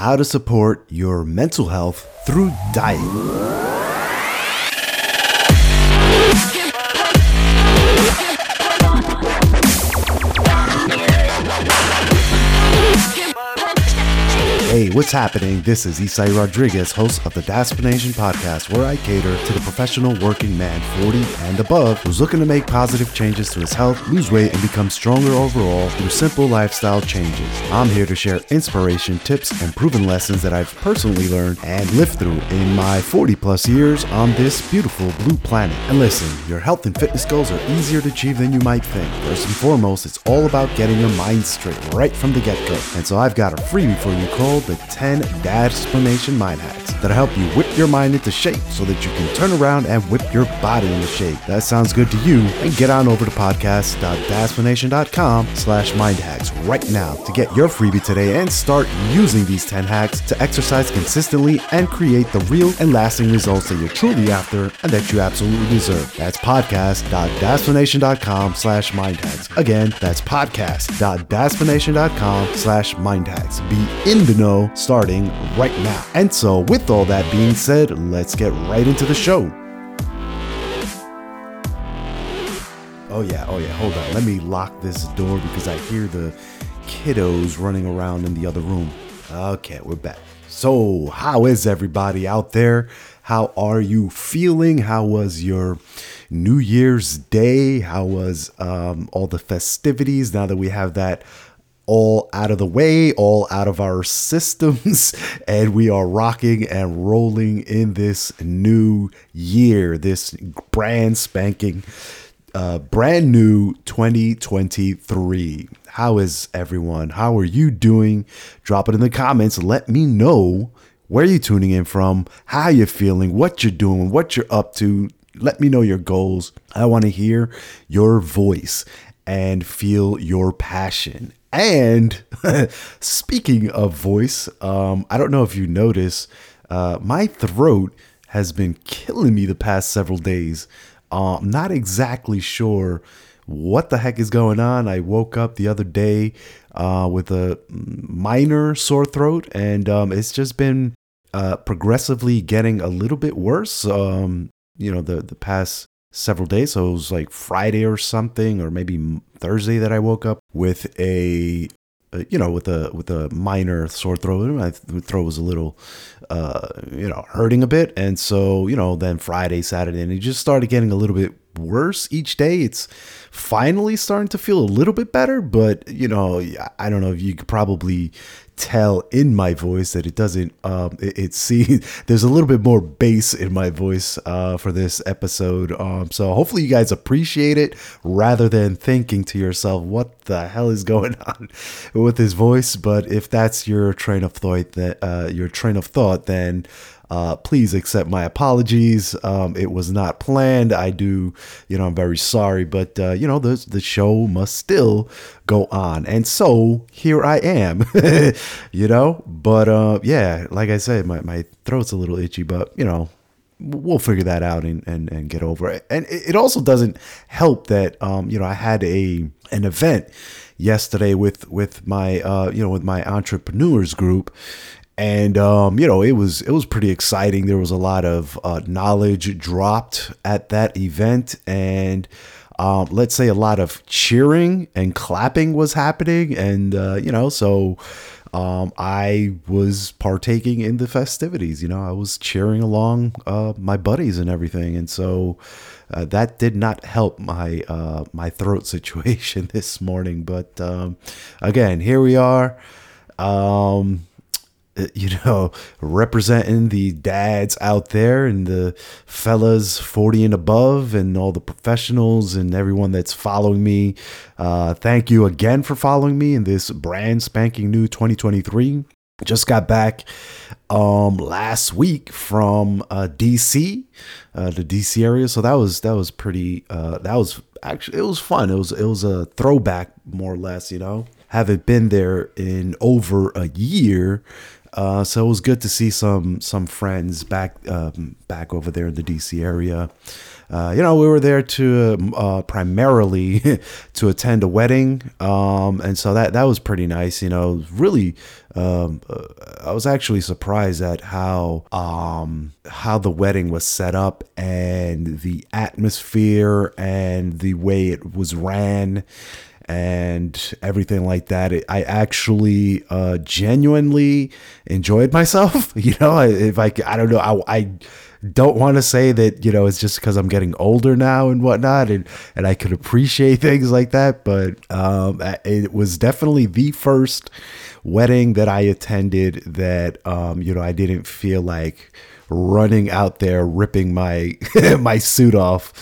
how to support your mental health through diet. Hey, what's happening? This is Isai Rodriguez, host of the Dadsplanation Podcast, where I cater to the professional working man 40 and above who's looking to make positive changes to his health, lose weight, and become stronger overall through simple lifestyle changes. I'm here to share inspiration, tips, and proven lessons that I've personally learned and lived through in my 40 plus years on this beautiful blue planet. And listen, your health and fitness goals are easier to achieve than you might think. First and foremost, it's all about getting your mind straight right from the get go. And so I've got a freebie for you called the 10 Dadsplanation Mind Hacks that'll help you whip your mind into shape so that you can turn around and whip your body into shape. That sounds good to you? And get on over to podcast.dadsplanation.com slash mind hacks right now to get your freebie today and start using these 10 hacks to exercise consistently and create the real and lasting results that you're truly after and that you absolutely deserve. That's podcast.dadsplanation.com slash mind hacks. Again, that's podcast.dadsplanation.com slash mind hacks. Be in the know starting right now. And so, with all that being said, let's get right into the show. Oh, yeah, oh, yeah, hold on. Let me lock this door because I hear the kiddos running around in the other room. Okay, we're back. So, how is everybody out there? How are you feeling? How was your New Year's Day? How was um, all the festivities now that we have that all out of the way, all out of our systems, and we are rocking and rolling in this new year, this brand spanking, uh, brand new 2023. How is everyone? How are you doing? Drop it in the comments. Let me know where you're tuning in from, how you're feeling, what you're doing, what you're up to. Let me know your goals. I want to hear your voice and feel your passion. And speaking of voice, um, I don't know if you notice, uh, my throat has been killing me the past several days. Uh, I'm not exactly sure what the heck is going on. I woke up the other day uh, with a minor sore throat, and um, it's just been uh, progressively getting a little bit worse. Um, you know, the the past several days. So it was like Friday or something, or maybe Thursday that I woke up with a, a you know, with a with a minor sore throat. My throat was a little, uh, you know, hurting a bit, and so you know, then Friday, Saturday, and it just started getting a little bit worse each day. It's finally starting to feel a little bit better, but you know, I don't know if you could probably tell in my voice that it doesn't um it, it see there's a little bit more bass in my voice uh for this episode. Um so hopefully you guys appreciate it rather than thinking to yourself what the hell is going on with his voice? But if that's your train of thought that uh your train of thought then uh, please accept my apologies. Um, it was not planned. I do, you know, I'm very sorry, but uh, you know, the the show must still go on, and so here I am, you know. But uh, yeah, like I said, my my throat's a little itchy, but you know, we'll figure that out and, and, and get over it. And it also doesn't help that, um, you know, I had a, an event yesterday with, with my, uh, you know, with my entrepreneurs group and um, you know it was it was pretty exciting. There was a lot of uh, knowledge dropped at that event, and um, let's say a lot of cheering and clapping was happening, and uh, you know so. Um, I was partaking in the festivities. You know, I was cheering along uh, my buddies and everything, and so uh, that did not help my uh, my throat situation this morning. But um, again, here we are. Um, you know, representing the dads out there and the fellas 40 and above and all the professionals and everyone that's following me. Uh, thank you again for following me in this brand spanking new 2023. Just got back um, last week from uh, DC, uh, the DC area. So that was that was pretty. Uh, that was actually it was fun. It was it was a throwback more or less. You know, haven't been there in over a year Uh, so it was good to see some some friends back um, back over there in the DC area. Uh, you know, we were there to um, uh, primarily to attend a wedding, um, and so that that was pretty nice. You know, really, um, uh, I was actually surprised at how um, how the wedding was set up and the atmosphere and the way it was ran and everything like that. It, I actually uh, genuinely enjoyed myself. You know, if I, I don't know, I, I don't want to say that you know it's just because I'm getting older now and whatnot, and and I could appreciate things like that. But um, it was definitely the first wedding that I attended that um, you know I didn't feel like running out there ripping my my suit off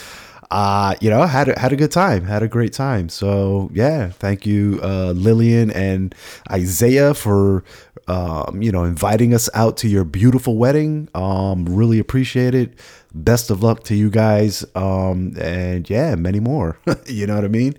uh, you know, had a, had a good time, had a great time. So yeah, thank you, uh, Lillian and Isaiah for, um, you know, inviting us out to your beautiful wedding. Um, really appreciate it. Best of luck to you guys. Um, and yeah, many more. you know what I mean?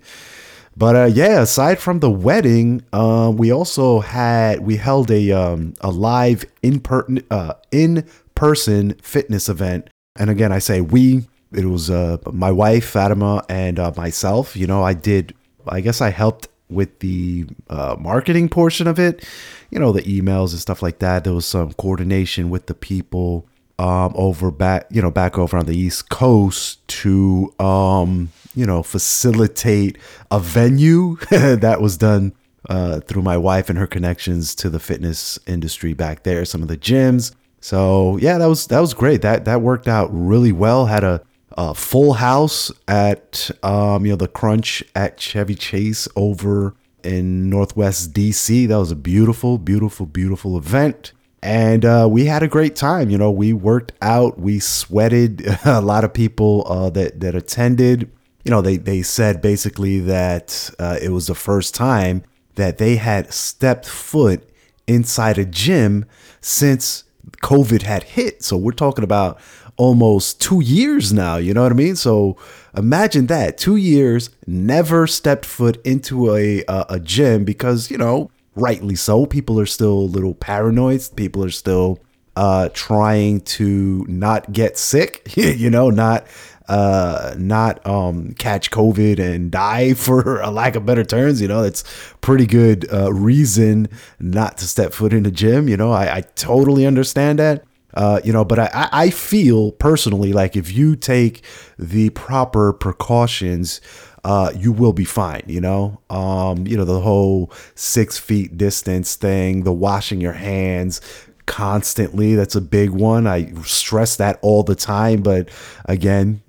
But uh, yeah, aside from the wedding, uh, we also had we held a um, a live in per- uh, in person fitness event. And again, I say we it was uh, my wife Fatima and uh, myself. You know, I did. I guess I helped with the uh, marketing portion of it. You know, the emails and stuff like that. There was some coordination with the people um, over back. You know, back over on the East Coast to um, you know facilitate a venue that was done uh, through my wife and her connections to the fitness industry back there. Some of the gyms. So yeah, that was that was great. That that worked out really well. Had a uh, Full House at um, you know the Crunch at Chevy Chase over in Northwest DC. That was a beautiful, beautiful, beautiful event. And uh, we had a great time. You know, we worked out, we sweated. a lot of people uh, that that attended, you know, they they said basically that uh, it was the first time that they had stepped foot inside a gym since COVID had hit. So we're talking about almost two years now. You know what I mean? So imagine that two years, never stepped foot into a, a, a gym because, you know, rightly so. People are still a little paranoid. People are still uh, trying to not get sick, you know, not uh, not um, catch COVID and die for a lack of better terms. You know, that's pretty good uh, reason not to step foot in the gym. You know, I, I totally understand that. Uh, you know, but I, I feel personally like if you take the proper precautions, uh, you will be fine. You know, um, you know the whole six feet distance thing, the washing your hands constantly. That's a big one. I stress that all the time, but again,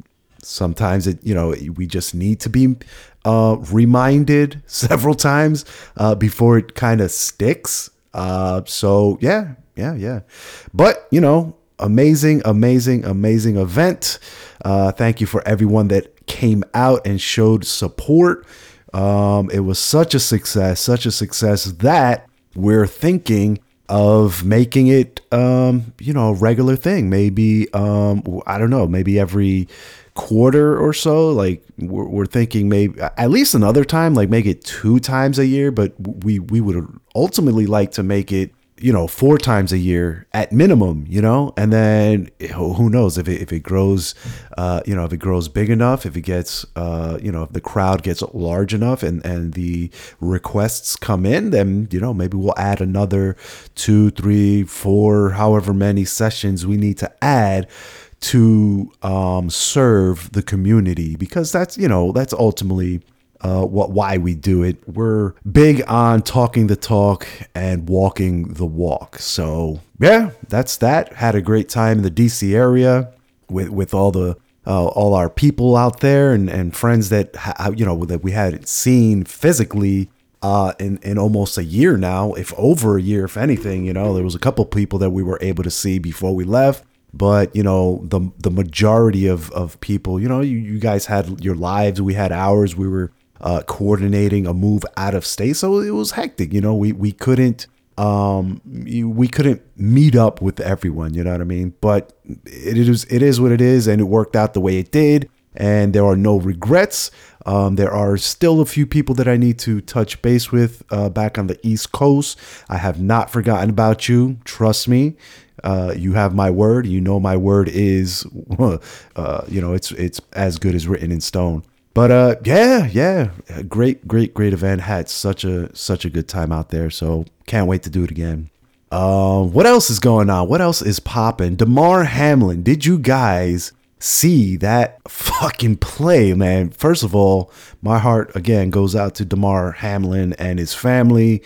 sometimes it you know we just need to be uh, reminded several times uh, before it kind of sticks. Uh, so yeah, yeah, yeah. But, you know, amazing, amazing, amazing event. Uh, thank you for everyone that came out and showed support. Um, it was such a success, such a success that we're thinking of making it, um, you know, a regular thing. Maybe, um, I don't know, maybe every quarter or so. Like we're, we're, thinking maybe at least another time, like make it two times a year. But we we would ultimately like to make it you know, four times a year at minimum, you know, and then who knows if it, if it grows, uh, you know, if it grows big enough, if it gets, uh, you know, if the crowd gets large enough and, and the requests come in, then, you know, maybe we'll add another two, three, four, however many sessions we need to add to um, serve the community because that's, you know, that's ultimately uh, what why we do it. We're big on talking the talk and walking the walk. So yeah, that's that. Had a great time in the DC area with with all the uh, all our people out there and, and friends that ha- you know that we hadn't seen physically uh, in in almost a year now, if over a year, if anything. You know, there was a couple people that we were able to see before we left but you know the the majority of of people you know you, you guys had your lives we had ours we were uh, coordinating a move out of state. So it was hectic. You know, we we couldn't um we couldn't meet up with everyone. You know what I mean? But it is it is what it is, and it worked out the way it did. and there are no regrets. Um, there are still a few people that I need to touch base with uh, back on the East Coast. I have not forgotten about you. Trust me. Uh, you have my word. You know my word is, uh, you know, it's it's as good as written in stone. But uh, yeah, yeah, great, great, great event. Had such a such a good time out there. So can't wait to do it again. Uh, what else is going on? What else is popping? Damar Hamlin. Did you guys see that fucking play, man. First of all, my heart again goes out to Damar Hamlin and his family.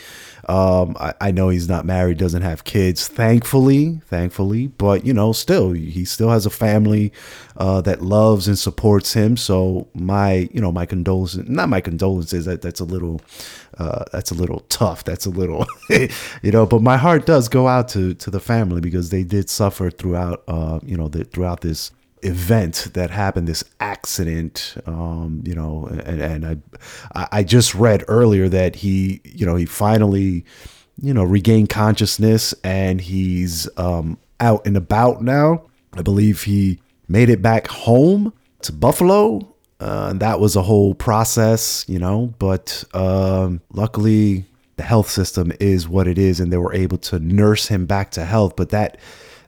Um, I, I, know he's not married, doesn't have kids, thankfully, thankfully, but you know, still, he still has a family uh, that loves and supports him. So my, you know, my condolences, not my condolences. That that's a little, uh, that's a little tough. That's a little, you know, but my heart does go out to to the family because they did suffer throughout, uh, you know, the, throughout this event that happened, this accident, um, you know, and, and I, I just read earlier that he, you know, he finally, you know, regained consciousness and he's um, out and about now. I believe he made it back home to Buffalo. Uh, and that was a whole process, you know, but um, luckily the health system is what it is and they were able to nurse him back to health. But that,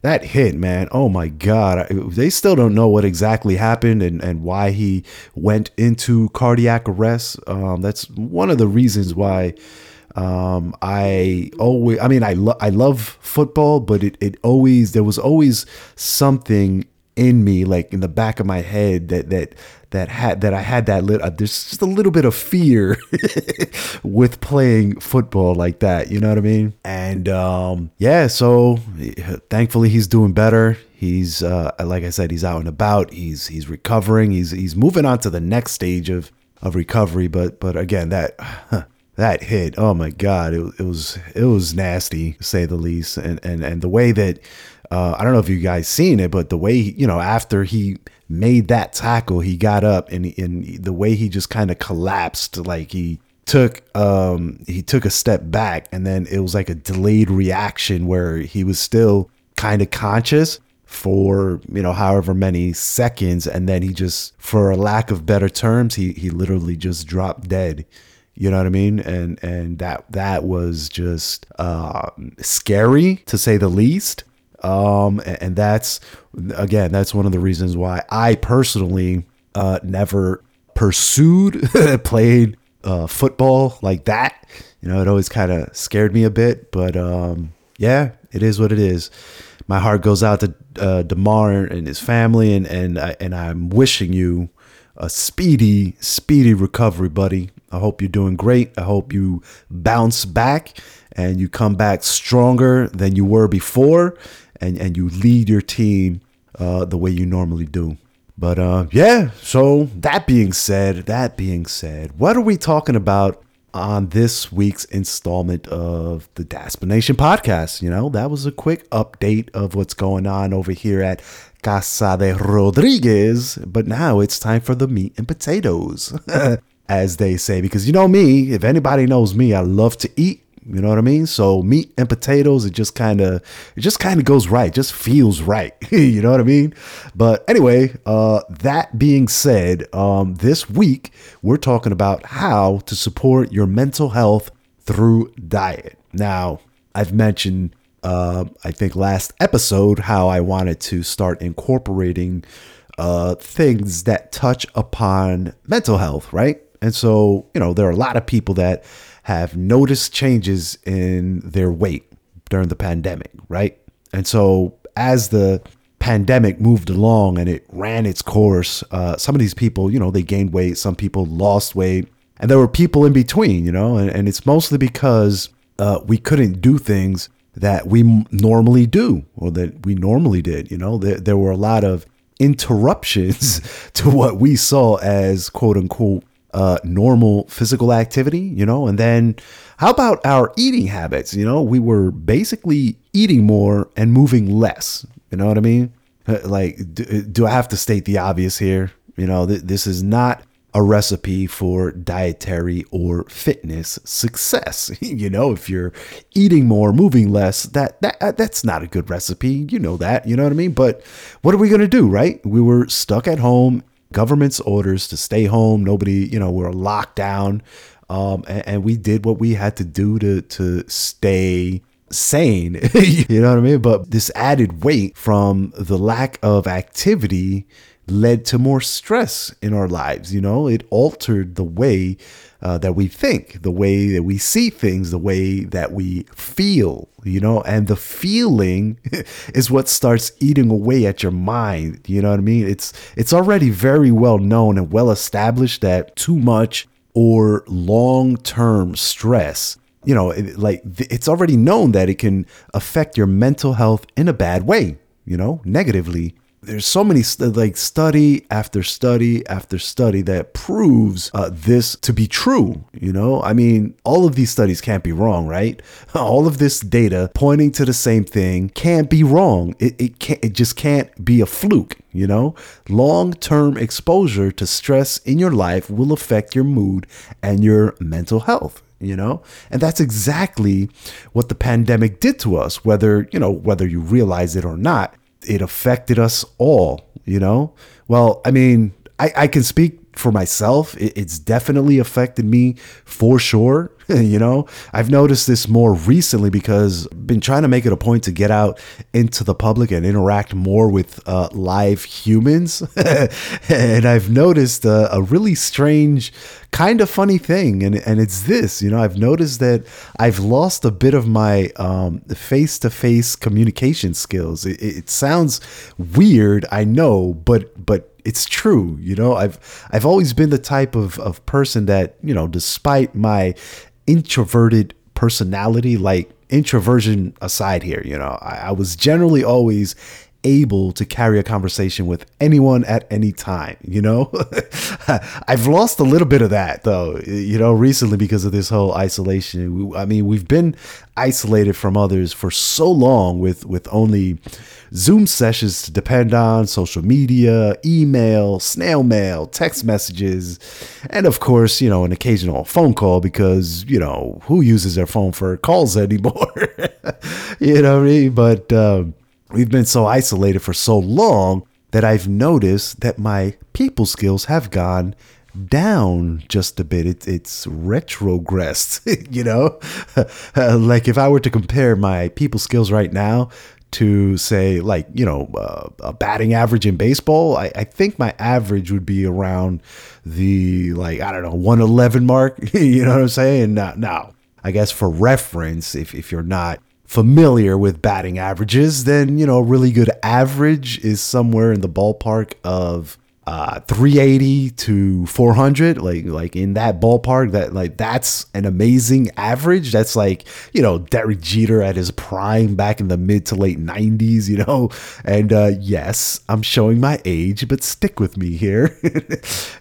that hit, man. Oh my God. They still don't know what exactly happened and, and why he went into cardiac arrest. Um, that's one of the reasons why um, I always, I mean, I, lo- I love football, but it, it always, there was always something in me, like in the back of my head that, that, that had that I had that little uh, there's just a little bit of fear with playing football like that, you know what I mean? And um, yeah, so thankfully he's doing better. He's uh, like I said, he's out and about. He's he's recovering. He's he's moving on to the next stage of of recovery. But but again, that that hit, oh my god, it, it was it was nasty to say the least. And and and the way that uh, I don't know if you guys seen it, but the way you know after he made that tackle, he got up and and the way he just kind of collapsed, like he took um he took a step back and then it was like a delayed reaction where he was still kind of conscious for you know however many seconds and then he just for a lack of better terms he he literally just dropped dead. You know what i mean? And and that that was just uh scary to say the least um, and that's again, that's one of the reasons why I personally uh, never pursued played uh, football like that. You know, it always kind of scared me a bit, but um, yeah, it is what it is. My heart goes out to uh, Damar and his family, and and I, and I'm wishing you a speedy, speedy recovery, buddy. I hope you're doing great. I hope you bounce back and you come back stronger than you were before and and you lead your team uh, the way you normally do. But uh, yeah, so that being said, that being said, what are we talking about on this week's installment of the Dadsplanation podcast? You know, that was a quick update of what's going on over here at Casa de Rodriguez. But now it's time for the meat and potatoes, as they say, because you know me, if anybody knows me, I love to eat you know what I mean? So meat and potatoes, it just kind of, it just kind of goes right, just feels right. you know what I mean? But anyway, uh, that being said, um, this week we're talking about how to support your mental health through diet. Now, I've mentioned, uh, I think last episode, how I wanted to start incorporating uh, things that touch upon mental health, right? And so, you know, there are a lot of people that have noticed changes in their weight during the pandemic, right? And so as the pandemic moved along and it ran its course, uh, some of these people, you know, they gained weight, some people lost weight, and there were people in between, you know, and, and it's mostly because uh, we couldn't do things that we normally do or that we normally did, you know, there, there were a lot of interruptions to what we saw as quote unquote uh, normal physical activity, you know, and then how about our eating habits? You know, we were basically eating more and moving less. You know what I mean? Uh, like, do, do I have to state the obvious here? You know, th- this is not a recipe for dietary or fitness success. you know, if you're eating more, moving less, that that uh, that's not a good recipe. You know that, you know what I mean? But what are we going to do, right? We were stuck at home government's orders to stay home. Nobody, you know, we're locked down. Um, and, and we did what we had to do to to stay sane. you know what I mean? But this added weight from the lack of activity led to more stress in our lives. You know, it altered the way uh, that we think, the way that we see things, the way that we feel, you know, and the feeling is what starts eating away at your mind. You know what I mean? It's it's already very well known and well established that too much or long-term stress you know like it's already known that it can affect your mental health in a bad way you know negatively there's so many like study after study after study that proves uh, this to be true you know? I mean all of these studies can't be wrong right? All of this data pointing to the same thing can't be wrong. It, it can't it just can't be a fluke you know? Long-term exposure to stress in your life will affect your mood and your mental health you know? And that's exactly what the pandemic did to us whether you know whether you realize it or not it affected us all, you know? Well, I mean, I, I can speak for myself. It, it's definitely affected me for sure. you know, I've noticed this more recently because I've been trying to make it a point to get out into the public and interact more with uh, live humans. and I've noticed a, a really strange, kind of funny thing. And, and it's this, you know, I've noticed that I've lost a bit of my face to face communication skills. It, it sounds weird, I know, but, but it's true. You know, I've I've always been the type of, of person that, you know, despite my introverted personality, like introversion aside here, you know, I, I was generally always able to carry a conversation with anyone at any time, you know? I've lost a little bit of that though, you know, recently because of this whole isolation. I mean, we've been isolated from others for so long with with only Zoom sessions to depend on, social media, email, snail mail, text messages, and of course, you know, an occasional phone call because, you know, who uses their phone for calls anymore? you know I mean? But um, we've been so isolated for so long that I've noticed that my people skills have gone down just a bit. It, it's retrogressed, you know? like if I were to compare my people skills right now to say like you know uh, a batting average in baseball I, I think my average would be around the like i don't know 111 mark you know what i'm saying? Now, now i guess for reference if, if you're not familiar with batting averages then you know a really good average is somewhere in the ballpark of uh, 380 to 400 like like in that ballpark that like that's an amazing average. That's like you know Derek Jeter at his prime back in the mid to late 90s you know? And uh, yes I'm showing my age but stick with me here.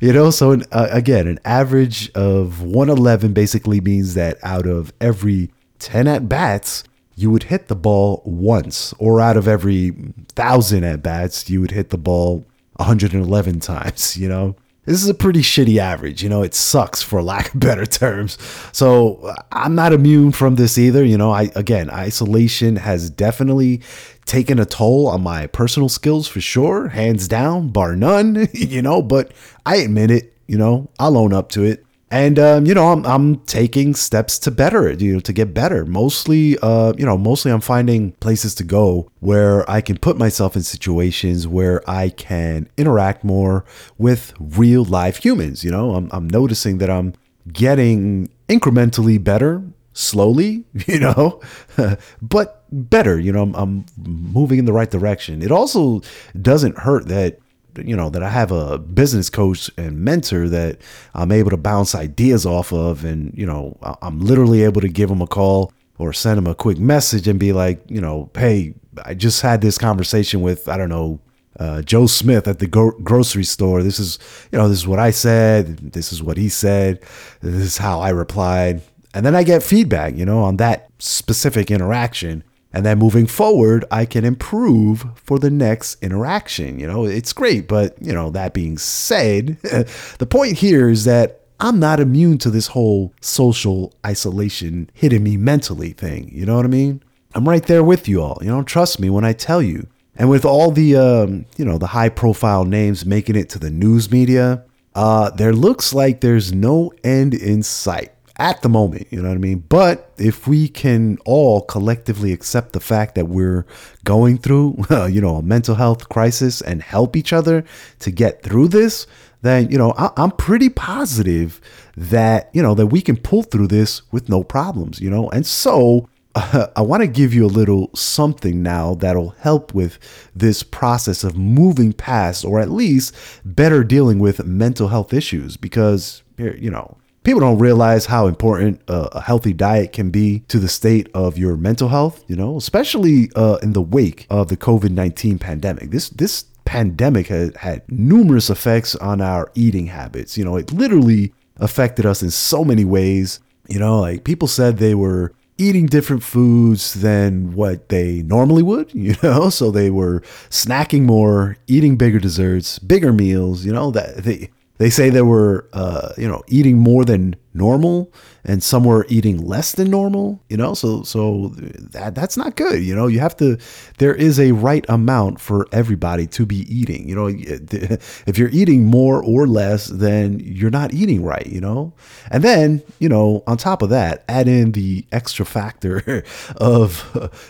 You know so an, uh, again an average of 111 basically means that out of every 10 at bats you would hit the ball once or out of every 1000 at bats you would hit the ball 111 times, you know? This is a pretty shitty average, you know, it sucks for lack of better terms. So I'm not immune from this either. You know, I again, isolation has definitely taken a toll on my personal skills for sure, hands down, bar none, you know, but I admit it, you know, I'll own up to it and um, you know I'm, I'm taking steps to better it you know to get better. Mostly uh, you know mostly i'm finding places to go where i can put myself in situations where i can interact more with real live humans you know? I'm, I'm noticing that i'm getting incrementally better slowly you know? But better you know? I'm, I'm moving in the right direction. It also doesn't hurt that you know that I have a business coach and mentor that I'm able to bounce ideas off of, and you know I'm literally able to give him a call or send him a quick message and be like, you know, hey, I just had this conversation with I don't know uh, Joe Smith at the gro- grocery store. This is you know this is what I said. This is what he said. This is how I replied, and then I get feedback, you know, on that specific interaction and then moving forward, I can improve for the next interaction. You know, it's great. But, you know, that being said, the point here is that I'm not immune to this whole social isolation hitting me mentally thing. You know what I mean? I'm right there with you all. You know, trust me when I tell you And with all the um, you know the high profile names making it to the news media, uh, there looks like there's no end in sight at the moment. You know what I mean? But if we can all collectively accept the fact that we're going through, uh, you know, a mental health crisis and help each other to get through this, then you know I- I'm pretty positive that you know that we can pull through this with no problems. You know, and so uh, I want to give you a little something now that'll help with this process of moving past or at least better dealing with mental health issues because, you know, people don't realize how important uh, a healthy diet can be to the state of your mental health, you know, especially uh, in the wake of the COVID 19 pandemic. This, this, pandemic has had numerous effects on our eating habits. You know, it literally affected us in so many ways. You know, like people said they were eating different foods than what they normally would, you know? So they were snacking more, eating bigger desserts, bigger meals, you know, that they they say they were uh, you know, eating more than normal and some were eating less than normal you know? So so that that's not good you know? You have to there is a right amount for everybody to be eating you know? If you're eating more or less then you're not eating right you know? And then you know on top of that add in the extra factor of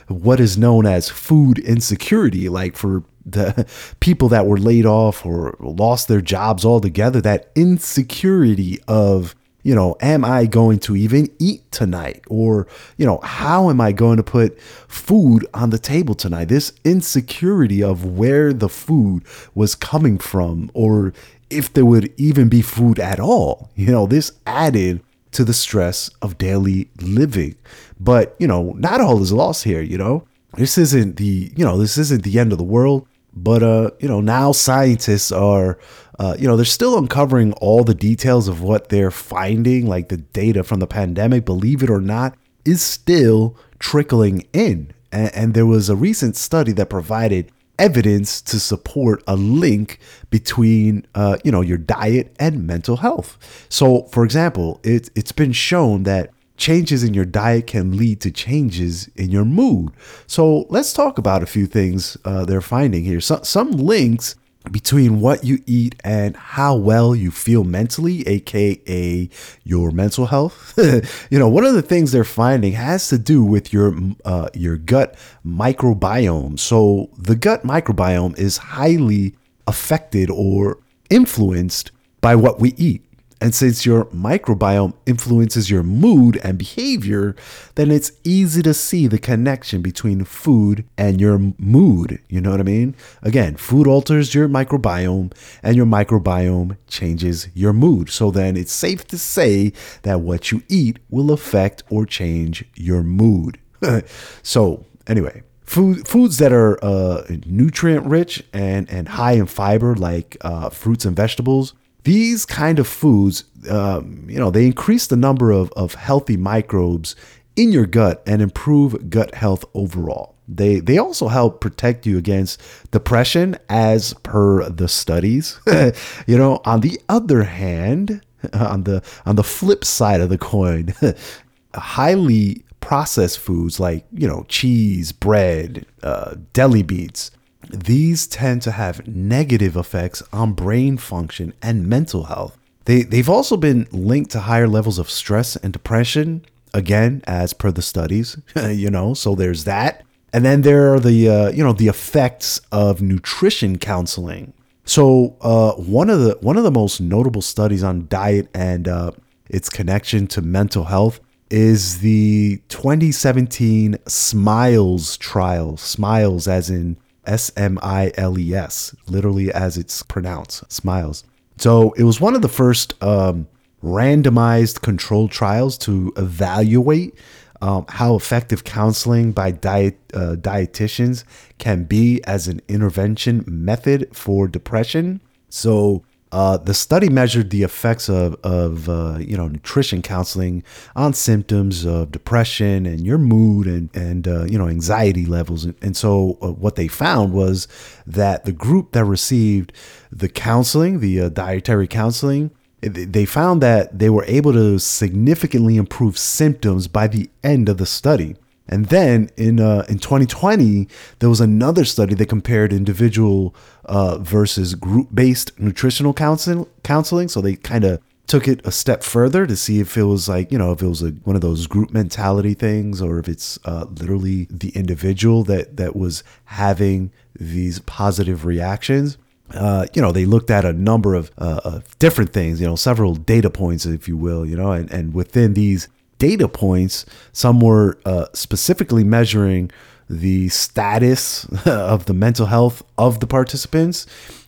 what is known as food insecurity like for the people that were laid off or lost their jobs altogether that insecurity of you know, am I going to even eat tonight? Or, you know, how am I going to put food on the table tonight? This insecurity of where the food was coming from, or if there would even be food at all. You know, this added to the stress of daily living. But, you know, not all is lost here, you know. This isn't the, you know, this isn't the end of the world. But uh, you know, now scientists are uh, you know, they're still uncovering all the details of what they're finding, like the data from the pandemic, believe it or not, is still trickling in. And, and there was a recent study that provided evidence to support a link between uh, you know your diet and mental health. So, for example, it, it's been shown that changes in your diet can lead to changes in your mood. So, let's talk about a few things uh, they're finding here. So, some links between what you eat and how well you feel mentally, aka your mental health. you know, one of the things they're finding has to do with your uh, your gut microbiome. So the gut microbiome is highly affected or influenced by what we eat. And since your microbiome influences your mood and behavior, then it's easy to see the connection between food and your mood. You know what I mean? Again, food alters your microbiome, and your microbiome changes your mood. So then it's safe to say that what you eat will affect or change your mood. so, anyway, food foods that are uh, nutrient rich and and high in fiber like uh, fruits and vegetables these kind of foods, um, you know, they increase the number of, of healthy microbes in your gut and improve gut health overall. They they also help protect you against depression as per the studies. you know, on the other hand, on the on the flip side of the coin, highly processed foods like, you know, cheese, bread, uh, deli meats, these tend to have negative effects on brain function and mental health. They, they've also been linked to higher levels of stress and depression, again, as per the studies, you know, so there's that. And then there are the, uh, you know, the effects of nutrition counseling. So uh, one of the one of the most notable studies on diet and uh, its connection to mental health is the 2017 SMILES trial. SMILES, as in S M I L E S, literally as it's pronounced, smiles. So it was one of the first um, randomized controlled trials to evaluate um, how effective counseling by diet uh, dietitians can be as an intervention method for depression. So uh, the study measured the effects of, of uh, you know nutrition counseling on symptoms of depression and your mood and and uh, you know anxiety levels. And, and so uh, what they found was that the group that received the counseling the uh, dietary counseling they found that they were able to significantly improve symptoms by the end of the study And then in uh, in 2020, there was another study that compared individual uh, versus group based nutritional counseling. Counseling, so they kind of took it a step further to see if it was like you know if it was a, one of those group mentality things or if it's uh, literally the individual that that was having these positive reactions uh, you know, they looked at a number of, uh, of different things, you know, several data points, if you will, you know, and, and within these data points, some were uh, specifically measuring the status of the mental health of the participants.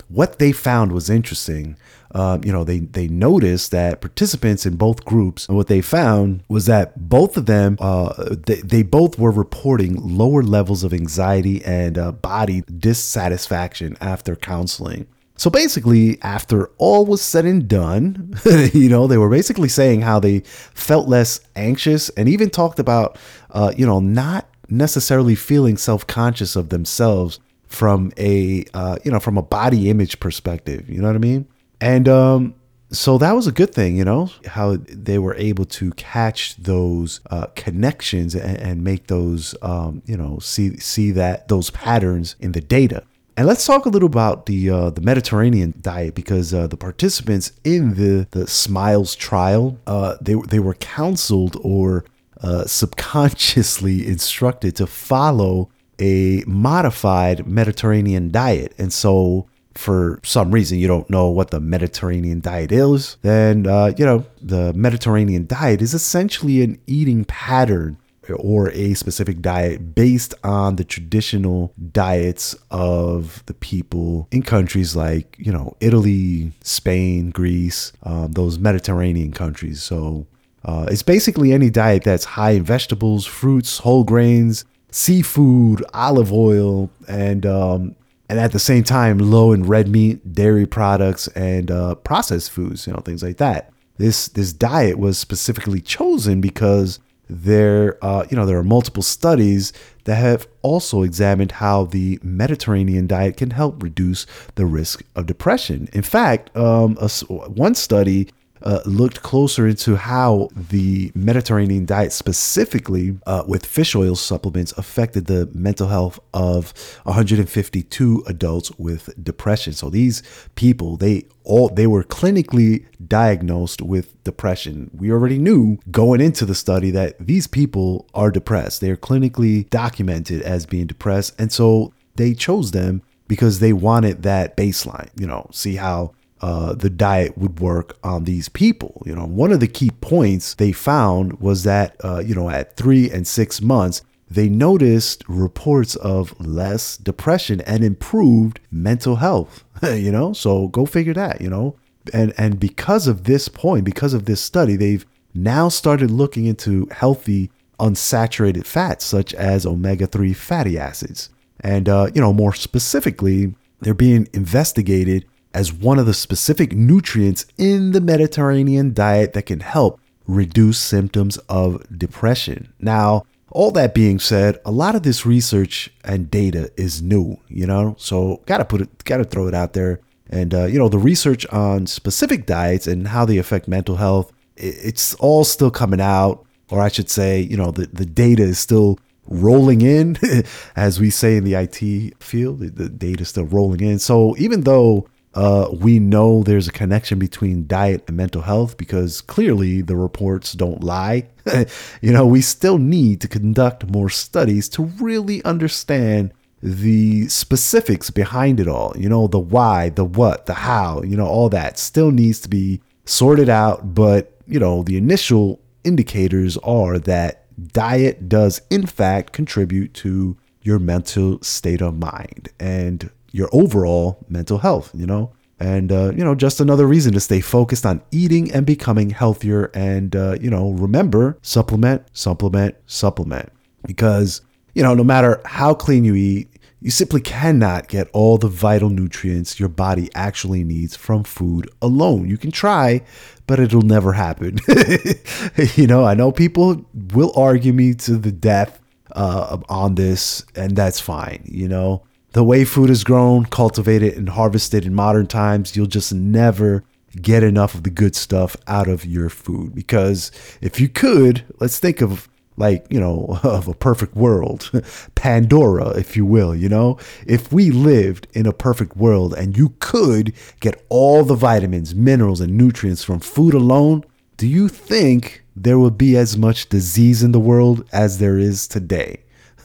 What they found was interesting. Uh, you know, they they noticed that participants in both groups, and what they found was that both of them, uh, they, they both were reporting lower levels of anxiety and uh, body dissatisfaction after counseling. So basically, after all was said and done, you know, they were basically saying how they felt less anxious and even talked about, uh, you know, not necessarily feeling self conscious of themselves from a, uh, you know, from a body image perspective. You know what I mean? And um, so that was a good thing, you know, how they were able to catch those uh, connections and, and, make those, um, you know, see see that those patterns in the data. And let's talk a little about the uh, the Mediterranean diet because uh, the participants in the the Smiles trial, uh, they they were counseled or uh, subconsciously instructed to follow a modified Mediterranean diet, and so for some reason you don't know what the Mediterranean diet is, then, uh, you know, the Mediterranean diet is essentially an eating pattern or a specific diet based on the traditional diets of the people in countries like, you know, Italy, Spain, Greece, um, those Mediterranean countries. So uh, it's basically any diet that's high in vegetables, fruits, whole grains, seafood, olive oil, and um, and at the same time low in red meat, dairy products, and uh, processed foods, you know, things like that. This this diet was specifically chosen because there, uh, you know, there are multiple studies that have also examined how the Mediterranean diet can help reduce the risk of depression. In fact, um, a, one study uh, looked closer into how the Mediterranean diet, specifically uh, with fish oil supplements, affected the mental health of 152 adults with depression. So these people, they all they were clinically diagnosed with depression. We already knew going into the study that these people are depressed. They are clinically documented as being depressed, and so they chose them because they wanted that baseline. You know, see how uh, the diet would work on these people. You know, one of the key points they found was that, uh, you know, at three and six months, they noticed reports of less depression and improved mental health. you know, so go figure that. You know, and and because of this point, because of this study, they've now started looking into healthy unsaturated fats such as omega-3 fatty acids and uh, you know more specifically they're being investigated as one of the specific nutrients in the Mediterranean diet that can help reduce symptoms of depression. Now, all that being said, a lot of this research and data is new, you know, so gotta put it, gotta throw it out there. And, uh, you know, the research on specific diets and how they affect mental health, it's all still coming out, or I should say, you know, the, the data is still rolling in, as we say in the IT field, the, data is still rolling in. So even though uh, we know there's a connection between diet and mental health because clearly the reports don't lie. you know, we still need to conduct more studies to really understand the specifics behind it all. You know, the why, the what, the how, you know, all that still needs to be sorted out. But, you know, the initial indicators are that diet does, in fact, contribute to your mental state of mind. And your overall mental health, you know? And, uh, you know, just another reason to stay focused on eating and becoming healthier. And, uh, you know, remember supplement, supplement, supplement. Because, you know, no matter how clean you eat, you simply cannot get all the vital nutrients your body actually needs from food alone. You can try, but it'll never happen. you know, I know people will argue me to the death uh, on this, and that's fine, you know the way food is grown, cultivated, and harvested in modern times, you'll just never get enough of the good stuff out of your food. Because if you could, let's think of like, you know, of a perfect world, Pandora, if you will, you know? If we lived in a perfect world and you could get all the vitamins, minerals, and nutrients from food alone, do you think there would be as much disease in the world as there is today?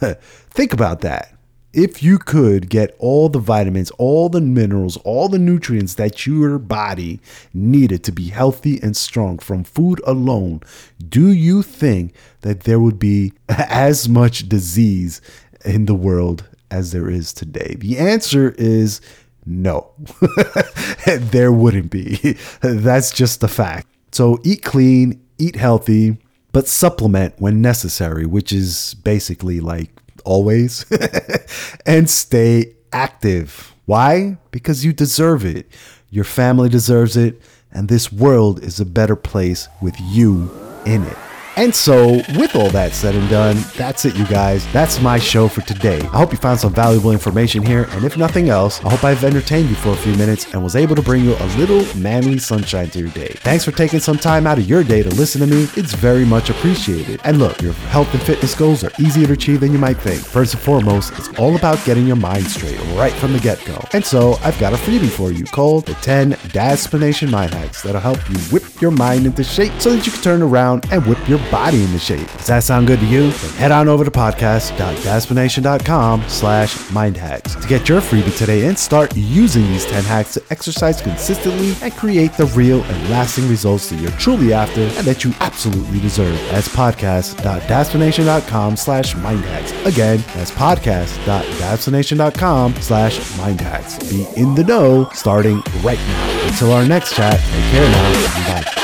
think about that if you could get all the vitamins, all the minerals, all the nutrients that your body needed to be healthy and strong from food alone, do you think that there would be as much disease in the world as there is today? The answer is no. there wouldn't be. That's just the fact. So eat clean, eat healthy, but supplement when necessary, which is basically like always, and stay active. Why? Because you deserve it. Your family deserves it, and this world is a better place with you in it. And so, with all that said and done, that's it, you guys. That's my show for today. I hope you found some valuable information here, and if nothing else, I hope I've entertained you for a few minutes and was able to bring you a little manly sunshine to your day. Thanks for taking some time out of your day to listen to me. It's very much appreciated. And look, your health and fitness goals are easier to achieve than you might think. First and foremost, it's all about getting your mind straight right from the get go. And so, I've got a freebie for you called the 10 Dadsplanation Mind Hacks that'll help you whip your mind into shape so that you can turn around and whip your body into shape. Does that sound good to you? Then head on over to podcast.dadsplanation.com slash mindhacks to get your freebie today and start using these 10 hacks to exercise consistently and create the real and lasting results that you're truly after and that you absolutely deserve. That's podcast.dadsplanation.com slash mindhacks. Again, that's podcast.dadsplanation.com slash mindhacks. Be in the know starting right now. Until our next chat, take care now bye.